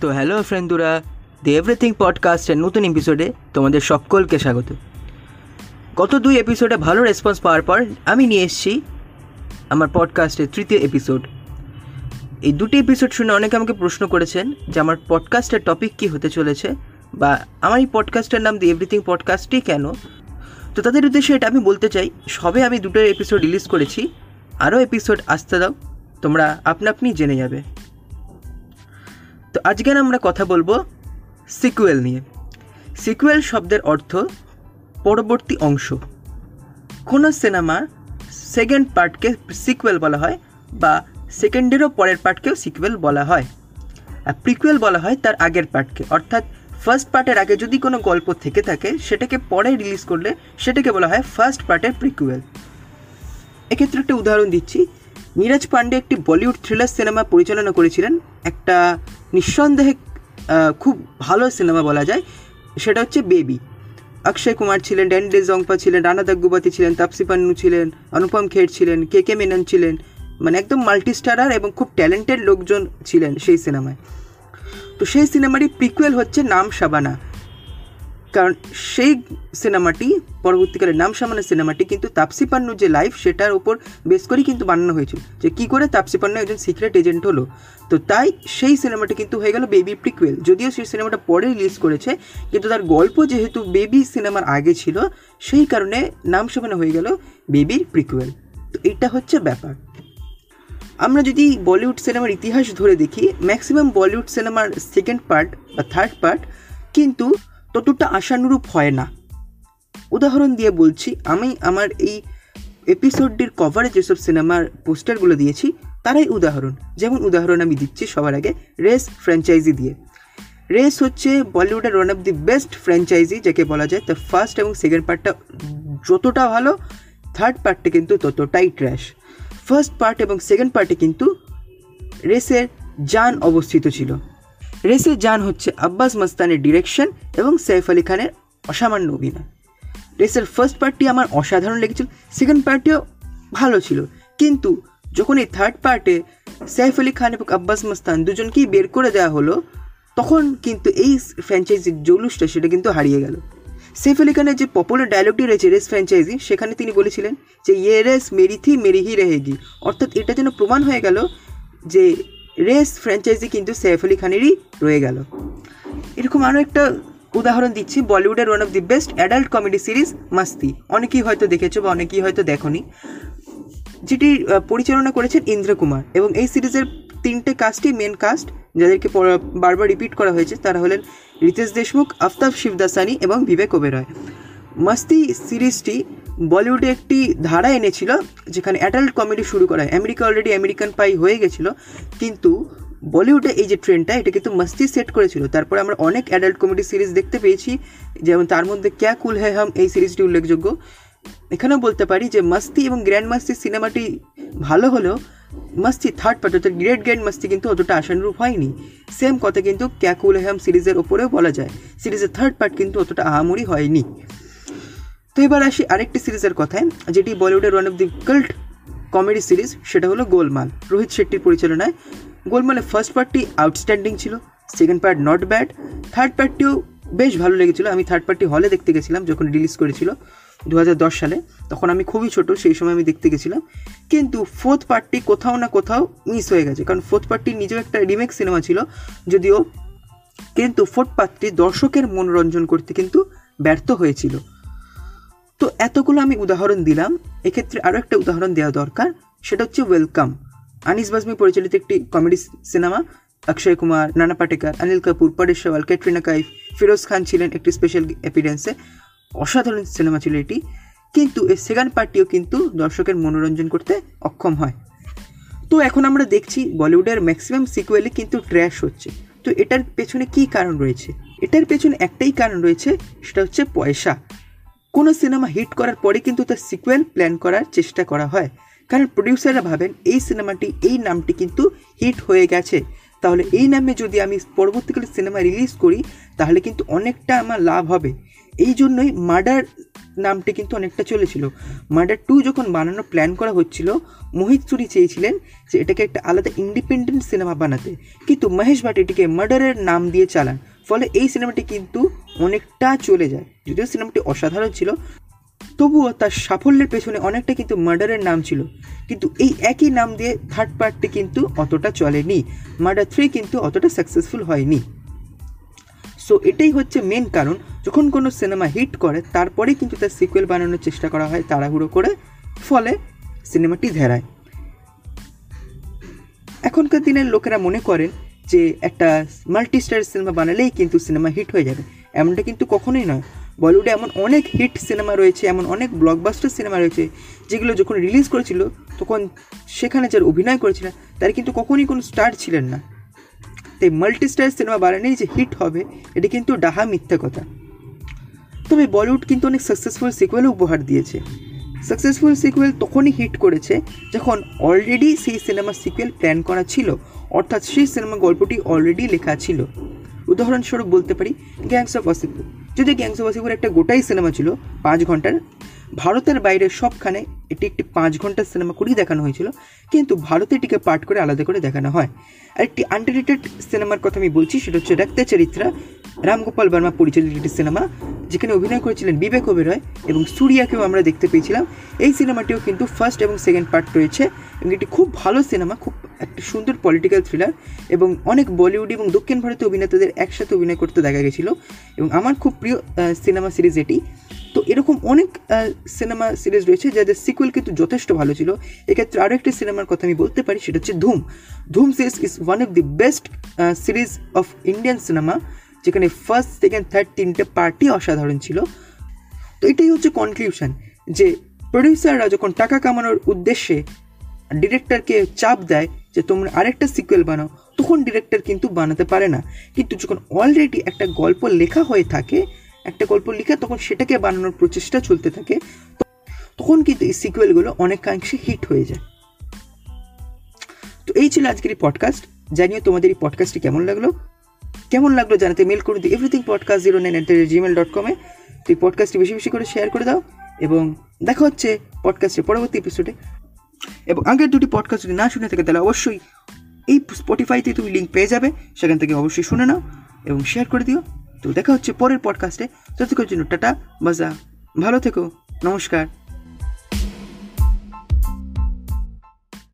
তো হ্যালো ফ্রেন্ডুরা দি এভরিথিং পডকাস্টের নতুন এপিসোডে তোমাদের সকলকে স্বাগত। গত দুই এপিসোডে ভালো রেসপন্স পাওয়ার পর আমি নিয়ে এসেছি আমার পডকাস্টের তৃতীয় এপিসোড এই দুটি এপিসোড শুনে অনেকে আমাকে প্রশ্ন করেছেন যে আমার পডকাস্টের টপিক কী হতে চলেছে বা আমার এই পডকাস্টের নাম দি এভরিথিং পডকাস্টই কেন? তো তাদের উদ্দেশ্যে এটা আমি বলতে চাই, সবে আমি দুটো এপিসোড রিলিজ করেছি। আরও এপিসোড আসতে দাও, তোমরা আপনা আপনি জেনে যাবে। তো আজকের আমরা কথা বলব সিকুয়েল নিয়ে। সিকুয়েল শব্দের অর্থ পরবর্তী অংশ। কোনো সিনেমার সেকেন্ড পার্টকে সিকুয়েল বলা হয় বা সেকেন্ডেরও পরের পার্টকেও সিকুয়েল বলা হয়। আর প্রিকুয়েল বলা হয় তার আগের পার্টকে। অর্থাৎ ফার্স্ট পার্টের আগে যদি কোনো গল্প থেকে থাকে, সেটাকে পরে রিলিজ করলে সেটাকে বলা হয় ফার্স্ট পার্টের প্রিকুয়েল। এক্ষেত্রে একটা উদাহরণ দিচ্ছি। নীরজ পান্ডে একটি বলিউড থ্রিলার সিনেমা পরিচালনা করেছিলেন একটা নিঃসন্দেহে খুব ভালো সিনেমা বলা যায়। সেটা হচ্ছে বেবি। অক্ষয় কুমার ছিলেন, ড্যান্ডে জংপা ছিলেন, রানা দাগ্গুবাতি ছিলেন, তাপসি পান্নু ছিলেন, অনুপম খের ছিলেন, কে কে মেনন ছিলেন। মানে একদম মাল্টিস্টারার এবং খুব ট্যালেন্টেড লোকজন ছিলেন সেই সিনেমায়। তো সেই সিনেমারই প্রিকুয়েল হচ্ছে নাম সাবানা। কারণ সেই সিনেমাটি, পরবর্তীকালে নাম সামান্য সিনেমাটি কিন্তু তাপসি পান্নুর যে লাইফ সেটার উপর বেস করেই কিন্তু বানানো হয়েছিল। যে কী করে তাপসি পান্নু একজন সিক্রেট এজেন্ট হলো। তো তাই সেই সিনেমাটি কিন্তু হয়ে গেল বেবি প্রিকুয়েল যদিও সেই সিনেমাটা পরে রিলিজ করেছে, কিন্তু তার গল্প যেহেতু বেবি সিনেমার আগে ছিল, সেই কারণে নাম সামান্য হয়ে গেল বেবির প্রিকুয়েল তো এটা হচ্ছে ব্যাপার। আমরা যদি বলিউড সিনেমার ইতিহাস ধরে দেখি ম্যাক্সিমাম বলিউড সিনেমার সেকেন্ড পার্ট বা থার্ড পার্ট কিন্তু ততটা আশানুরূপ হয় না। উদাহরণ দিয়ে বলছি, আমি আমার এই এপিসোডটির কভারে যেসব সিনেমার পোস্টারগুলো দিয়েছি, তারাই উদাহরণ। যেমন উদাহরণ আমি দিচ্ছি সবার আগে রেস ফ্র্যাঞ্চাইজি দিয়ে। রেস হচ্ছে বলিউডের one of the best franchise যাকে বলা যায় তার ফার্স্ট এবং সেকেন্ড পার্টটা যতটা ভালো থার্ড পার্টটা কিন্তু ততটাই ট্র্যাশ ফার্স্ট পার্ট এবং সেকেন্ড পার্টে কিন্তু রেসের যান অবস্থিত ছিল। রেসের যান হচ্ছে আব্বাস মস্তানের ডিরেকশন এবং সৈফ আলী খানের অসামান্য অভিনয়। রেসের ফার্স্ট পার্টটি আমার অসাধারণ লেগেছিল সেকেন্ড পার্টিও ভালো ছিল। কিন্তু যখন এই থার্ড পার্টে সৈফ আলী খান এবং আব্বাস মস্তান দুজনকেই বের করে দেওয়া হলো, তখন কিন্তু এই ফ্র্যাঞ্চাইজির জৌলুসটা সেটা কিন্তু হারিয়ে গেল। সৈফ আলী খানের যে পপুলার ডায়লগটি রয়েছে রেস ফ্র্যাঞ্চাইজি সেখানে তিনি বলেছিলেন যে ইয়ে রেস, মেরি থি, মেরি হি রেহেগি। অর্থাৎ এটা যেন প্রমাণ হয়ে গেল যে রেস ফ্র্যাঞ্চাইজি কিন্তু সৈফ আলী খানেরই রয়ে গেল। এরকম আরও একটা উদাহরণ দিচ্ছি, বলিউডের one of the best adult comedy series Masti. অনেকেই হয়তো দেখেছ বা অনেকেই হয়তো দেখনি। যেটি পরিচালনা করেছেন ইন্দ্র কুমার এবং এই সিরিজের তিনটে কাস্টই মেন কাস্ট যাদেরকে বারবার রিপিট করা হয়েছে, তারা হলেন রিতেশ দেশমুখ, আফতাব শিবদাসানি এবং বিবেক ওবেরয়। মাস্তি সিরিজটি বলিউডে একটি ধারা এনেছিল যেখানে অ্যাডাল্ট কমেডি শুরু করা হয়। আমেরিকা অলরেডি আমেরিকান পাই হয়ে গেছিল, কিন্তু বলিউডে এই যে ট্রেন্ডটা এটা কিন্তু মাস্তি সেট করেছিল। তারপরে আমরা অনেক অ্যাডাল্ট কমেডি সিরিজ দেখতে পেয়েছি, যেমন তার মধ্যে ক্যা কুল হে হাম, এই সিরিজটি উল্লেখযোগ্য। এখানেও বলতে পারি যে মাস্তি এবং গ্র্যান্ড মাস্তি সিনেমাটি ভালো হলেও মাস্তি থার্ড পার্ট অর্থাৎ গ্রেট গ্র্যান্ড মাস্তি কিন্তু অতটা আশানুরূপ হয়নি। সেম কথা কিন্তু ক্যাকুল হেম সিরিজের ওপরেও বলা যায়। সিরিজের থার্ড পার্ট কিন্তু অতটা আহামরি হয়নি। তো এবার আসি আরেকটি সিরিজের কথায়, যেটি বলিউডের one of the cult comedy series সেটা হলো গোলমাল। রোহিত শেট্টির পরিচালনায় গোলমালের ফার্স্ট পার্টটি আউটস্ট্যান্ডিং ছিল second part not bad third পার্টটিও বেশ ভালো লেগেছিলো। আমি থার্ড পার্টি হলে দেখতে গেছিলাম যখন রিলিজ করেছিল দু হাজার দশ সালে, তখন আমি খুবই ছোট, সেই সময় আমি দেখতে গেছিলাম। কিন্তু ফোর্থ পার্টটি কোথাও না কোথাও মিস হয়ে গেছে, কারণ ফোর্থ পার্টটি নিজেও একটা রিমেক সিনেমা ছিল, যদিও কিন্তু ফোর্থ পার্টটি দর্শকের মনোরঞ্জন করতে কিন্তু ব্যর্থ হয়েছিল। তো এতগুলো আমি উদাহরণ দিলাম, এক্ষেত্রে আরও একটা উদাহরণ দেওয়া দরকার, সেটা হচ্ছে ওয়েলকাম আনিস বাজমি পরিচালিত একটি কমেডি সিনেমা, অক্ষয় কুমার, নানা পাটেকার, অনিল কাপুর, পরেশ সওয়াল ক্যাটরিনা কাইফ, ফিরোজ খান ছিলেন একটি স্পেশাল এপিডেন্সে অসাধারণ সিনেমা ছিল এটি, কিন্তু এর সেকেন্ড পার্টিও কিন্তু দর্শকের মনোরঞ্জন করতে অক্ষম হয়। তো এখন আমরা দেখছি বলিউডের ম্যাক্সিমাম সিকুয়েলে কিন্তু ট্র্যাশ হচ্ছে। তো এটার পেছনে কি কারণ রয়েছে? এটার পেছনে একটাই কারণ রয়েছে, সেটা হচ্ছে পয়সা। কোনো সিনেমা হিট করার পরে কিন্তু তার সিকুয়েল প্ল্যান করার চেষ্টা করা হয়। কারণ প্রডিউসাররা ভাবেন, এই সিনেমাটি, এই নামটি কিন্তু হিট হয়ে গেছে। তাহলে এই নামে যদি আমি পরবর্তীকালে সিনেমা রিলিজ করি, তাহলে কিন্তু অনেকটা আমার লাভ হবে। এই জন্যই মার্ডার নামটি কিন্তু অনেকটা চলেছিল। মার্ডার টু যখন বানানোর প্ল্যান করা হচ্ছিল, মোহিত সুরি চেয়েছিলেন যে এটাকে একটা আলাদা ইন্ডিপেন্ডেন্ট সিনেমা বানাতে। কিন্তু মহেশ ভাট এটিকে মার্ডারের নাম দিয়ে চালান। ফলে এই সিনেমাটি কিন্তু অনেকটা চলে যায়। যদিও সিনেমাটি অসাধারণ ছিল, তবুও তার সাফল্যের পেছনে অনেকটা কিন্তু মার্ডারের নাম ছিল। কিন্তু এই একই নাম দিয়ে থার্ড পার্টটি কিন্তু অতটা চলেনি। মার্ডার থ্রি কিন্তু অতটা সাকসেসফুল হয়নি। সো এটাই হচ্ছে মেন কারণ। যখন কোনো সিনেমা হিট করে তারপরে কিন্তু তার সিকুয়েল বানানোর চেষ্টা করা হয় তাড়াহুড়ো করে, ফলে সিনেমাটি ধেরায় এখনকার দিনের লোকেরা মনে করেন যে একটা মাল্টি স্টার সিনেমা বানালেই কিন্তু সিনেমা হিট হয়ে যাবে। এমনটা কিন্তু কখনোই নয়। বলিউডে এমন অনেক হিট সিনেমা রয়েছে, এমন অনেক ব্লকবাস্টার সিনেমা রয়েছে, যেগুলো যখন রিলিজ করেছিল, তখন সেখানে যার অভিনয় করেছিলেন তার কিন্তু কখনই কোনো স্টার ছিলেন না। তাই মাল্টি স্টার সিনেমা বানালেই যে হিট হবে, এটি কিন্তু ডাহা মিথ্যা কথা। তবে বলিউড কিন্তু অনেক সাকসেসফুল সিকুয়েলও উপহার দিয়েছে। সাকসেসফুল সিকুয়েল তখনই হিট করেছে, যখন অলরেডি সেই সিনেমার সিকুয়েল প্ল্যান করা ছিল, অর্থাৎ সেই সিনেমা গল্পটি অলরেডি লেখা ছিল। উদাহরণস্বরূপ বলতে পারি গ্যাংস অফ ওয়াসিপুর যদি গ্যাংস অফ ওয়াসিপুর একটা গোটাই সিনেমা ছিল, পাঁচ ঘণ্টার, ভারতের বাইরে সবখানে এটি একটি পাঁচ ঘণ্টার সিনেমা করেই দেখানো হয়েছিল, কিন্তু ভারতে এটিকে পাঠ করে আলাদা করে দেখানো হয়। আর একটি আন্ডারেটেড সিনেমার কথা আমি বলছি, সেটা হচ্ছে রক্তে চরিত্রা রামগোপাল বর্মা পরিচালিত একটি সিনেমা যেখানে অভিনয় করেছিলেন বিবেক ওবেরয় এবং সুরিয়াকেও আমরা দেখতে পেয়েছিলাম। এই সিনেমাটিও কিন্তু ফার্স্ট এবং সেকেন্ড পার্ট রয়েছে এবং এটি খুব ভালো সিনেমা, খুব একটি সুন্দর পলিটিক্যাল থ্রিলার এবং অনেক বলিউড এবং দক্ষিণ ভারতীয় অভিনেতাদের একসাথে অভিনয় করতে দেখা গেছিল এবং আমার খুব প্রিয় সিনেমা সিরিজ এটি। তো এরকম অনেক সিনেমা সিরিজ রয়েছে যাদের সিকুয়েল কিন্তু যথেষ্ট ভালো ছিল। এক্ষেত্রে আরও একটি সিনেমার কথা আমি বলতে পারি, সেটা হচ্ছে Dhoom. Dhoom series is one of the best series of Indian cinema যেখানে ফার্স্ট সেকেন্ড থার্ড তিনটে পার্টি অসাধারণ ছিল। তো এটাই হচ্ছে কনক্লিউশন যে প্রডিউসাররা যখন টাকা কামানোর উদ্দেশ্যে ডিরেক্টরকে চাপ দেয় যে তোমরা আরেকটা সিকুয়েল বানাও, তখন ডিরেক্টর কিন্তু বানাতে পারে না। কিন্তু যখন অলরেডি একটা গল্প লেখা হয়ে থাকে, একটা গল্প লিখে তখন সেটাকে বানানোর প্রচেষ্টা চলতে থাকে, তখন কিন্তু এই সিকুয়েলগুলো অনেকাংশে হিট হয়ে যায়। তো এই ছিল আজকের এই পডকাস্ট জানিও তোমাদের এই পডকাস্টটি কেমন লাগল? কেমন লাগল জানাতে মেল করে করুন everything podcast zero nine at Gmail dot কমে তো এই পডকাস্টটি বেশি বেশি করে শেয়ার করে দাও এবং দেখা হচ্ছে পডকাস্টের পরবর্তী এপিসোডে এবং আগের দুটি পডকাস্ট যদি না শুনে থাকে তাহলে অবশ্যই এই স্পটিফাইতে তুমি লিঙ্ক পেয়ে যাবে, সেখান থেকে অবশ্যই শুনে নাও এবং শেয়ার করে দিও। তো দেখা হচ্ছে পরের পডকাস্টে ততক্ষণের জন্য টাটা, বাজা, ভালো থেকো, নমস্কার।